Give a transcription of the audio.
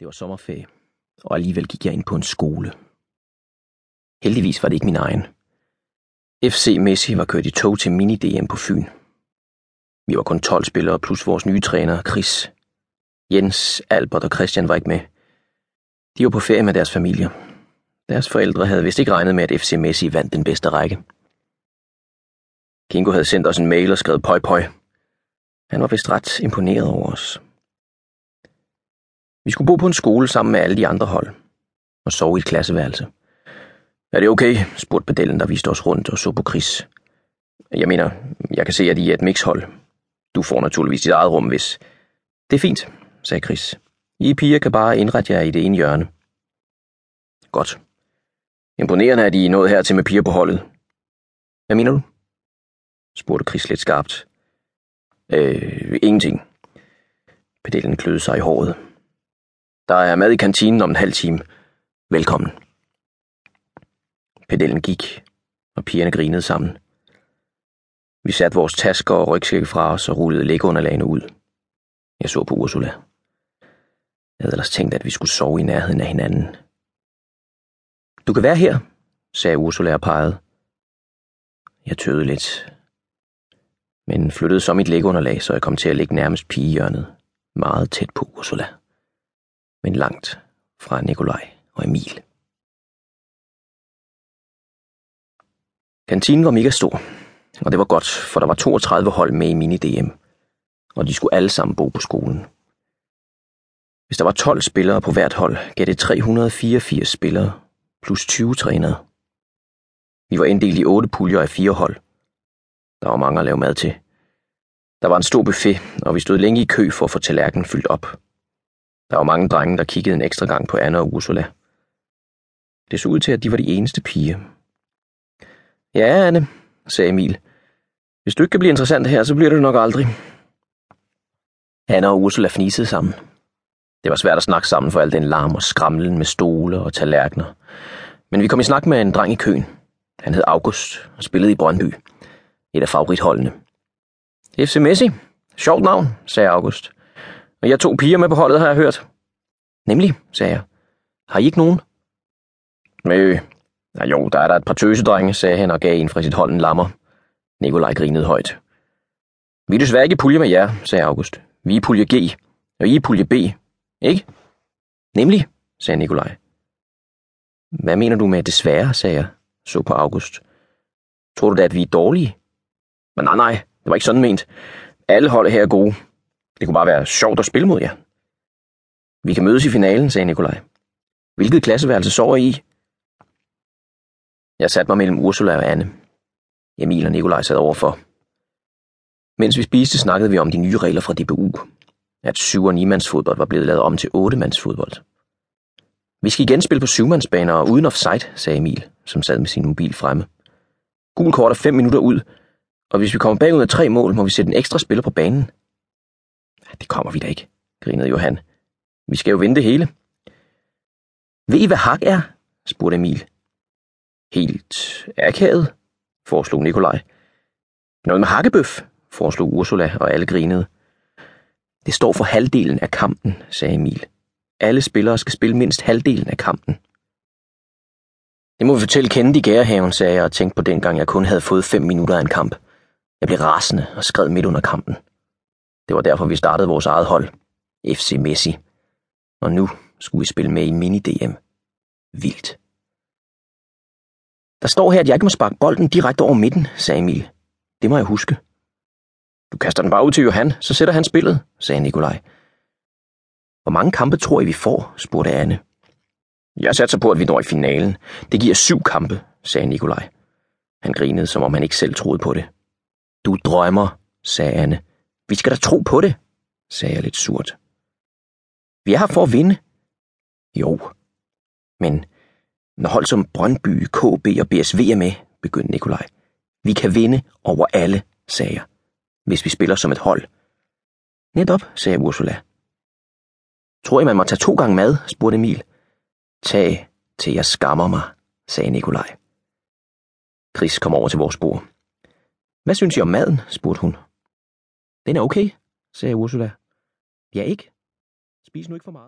Det var sommerferie, og alligevel gik jeg ind på en skole. Heldigvis var det ikke min egen. FC Messi var kørt i tog til mini-DM på Fyn. Vi var kun 12 spillere plus vores nye træner, Chris. Jens, Albert og Christian var ikke med. De var på ferie med deres familier. Deres forældre havde vist ikke regnet med, at FC Messi vandt den bedste række. Kingo havde sendt os en mail og skrevet pøj pøj. Han var vist ret imponeret over os. Vi skulle bo på en skole sammen med alle de andre hold og sove i et klasseværelse. Er det okay? spurgte pedellen, der viste os rundt og så på Chris. Jeg mener, jeg kan se, at I er et mixhold. Du får naturligvis dit eget rum, hvis... Det er fint, sagde Chris. I piger kan bare indrette jer i det ene hjørne. Godt. Imponerende, at I er nået hertil med piger på holdet. Hvad mener du? spurgte Chris lidt skarpt. Øh, ingenting. Pedellen kløede sig i håret. Der er mad i kantinen om en halv time. Velkommen. Pedellen gik, og pigerne grinede sammen. Vi satte vores tasker og rygsække fra os og rullede lægeunderlagene ud. Jeg så på Ursula. Jeg havde ellers tænkt, at vi skulle sove i nærheden af hinanden. Du kan være her, sagde Ursula og pegede. Jeg tøvede lidt, men flyttede så mit læggeunderlag, så jeg kom til at ligge nærmest pigehjørnet, meget tæt på Ursula men langt fra Nikolaj og Emil. Kantinen var mega stor, og det var godt, for der var 32 hold med i mini-DM, og de skulle alle sammen bo på skolen. Hvis der var 12 spillere på hvert hold, gav det 384 spillere plus 20 trænere. Vi var inddelt i otte puljer af fire hold. Der var mange at lave mad til. Der var en stor buffet, og vi stod længe i kø for at få tallerkenen fyldt op. Der var mange drenge, der kiggede en ekstra gang på Anna og Ursula. Det så ud til, at de var de eneste piger. Ja, Anne, sagde Emil. Hvis du ikke kan blive interessant her, så bliver det nok aldrig. Anna og Ursula fnisede sammen. Det var svært at snakke sammen for al den larm og skramlen med stole og tallerkener. Men vi kom i snak med en dreng i køen. Han hed August og spillede i Brøndby. Et af favoritholdene. FC Messi. Sjovt navn, sagde August. Og jeg to piger med på holdet, har jeg hørt. Nemlig, sagde jeg. Har I ikke nogen? Øh, ja, jo, der er der et par tøsedrenge, sagde han og gav en fra sit hold en lammer. Nikolaj grinede højt. Vi er desværre ikke pulje med jer, sagde August. Vi er pulje G, og I er pulje B, ikke? Nemlig, sagde Nikolaj. Hvad mener du med desværre, sagde jeg, så på August. Tror du da, at vi er dårlige? Men nej, nej, det var ikke sådan ment. Alle hold her er gode, det kunne bare være sjovt at spille mod jer. Vi kan mødes i finalen, sagde Nikolaj. Hvilket klasseværelse sover I Jeg satte mig mellem Ursula og Anne. Emil og Nikolaj sad overfor. Mens vi spiste, snakkede vi om de nye regler fra DBU. At 7- og 9 fodbold var blevet lavet om til 8-mandsfodbold. Vi skal igen spille på syvmandsbaner og uden offside, sagde Emil, som sad med sin mobil fremme. Gul kort er 5 minutter ud, og hvis vi kommer bagud med tre mål, må vi sætte en ekstra spiller på banen. Ah, det kommer vi da ikke, grinede Johan. Vi skal jo vinde det hele. Ved I, hvad hak er? spurgte Emil. Helt akavet, foreslog Nikolaj. Noget med hakkebøf, foreslog Ursula, og alle grinede. Det står for halvdelen af kampen, sagde Emil. Alle spillere skal spille mindst halvdelen af kampen. Det må vi fortælle Kennedy i gærehaven, sagde jeg og tænkte på dengang, jeg kun havde fået fem minutter af en kamp. Jeg blev rasende og skred midt under kampen. Det var derfor, vi startede vores eget hold, FC Messi. Og nu skulle vi spille med i mini-DM. Vildt. Der står her, at jeg ikke må sparke bolden direkte over midten, sagde Emil. Det må jeg huske. Du kaster den bare ud til Johan, så sætter han spillet, sagde Nikolaj. Hvor mange kampe tror I, vi får? spurgte Anne. Jeg satser på, at vi når i finalen. Det giver syv kampe, sagde Nikolaj. Han grinede, som om han ikke selv troede på det. Du drømmer, sagde Anne. Vi skal da tro på det, sagde jeg lidt surt. Vi er her for at vinde. Jo, men når hold som Brøndby, KB og BSV er med, begyndte Nikolaj. Vi kan vinde over alle, sagde jeg, hvis vi spiller som et hold. Netop, sagde Ursula. Tror I, man må tage to gange mad, spurgte Emil. Tag, til jeg skammer mig, sagde Nikolaj. Chris kom over til vores bord. Hvad synes I om maden, spurgte hun. Den er okay, sagde Ursula. Ja, ikke? Spis nu ikke for meget.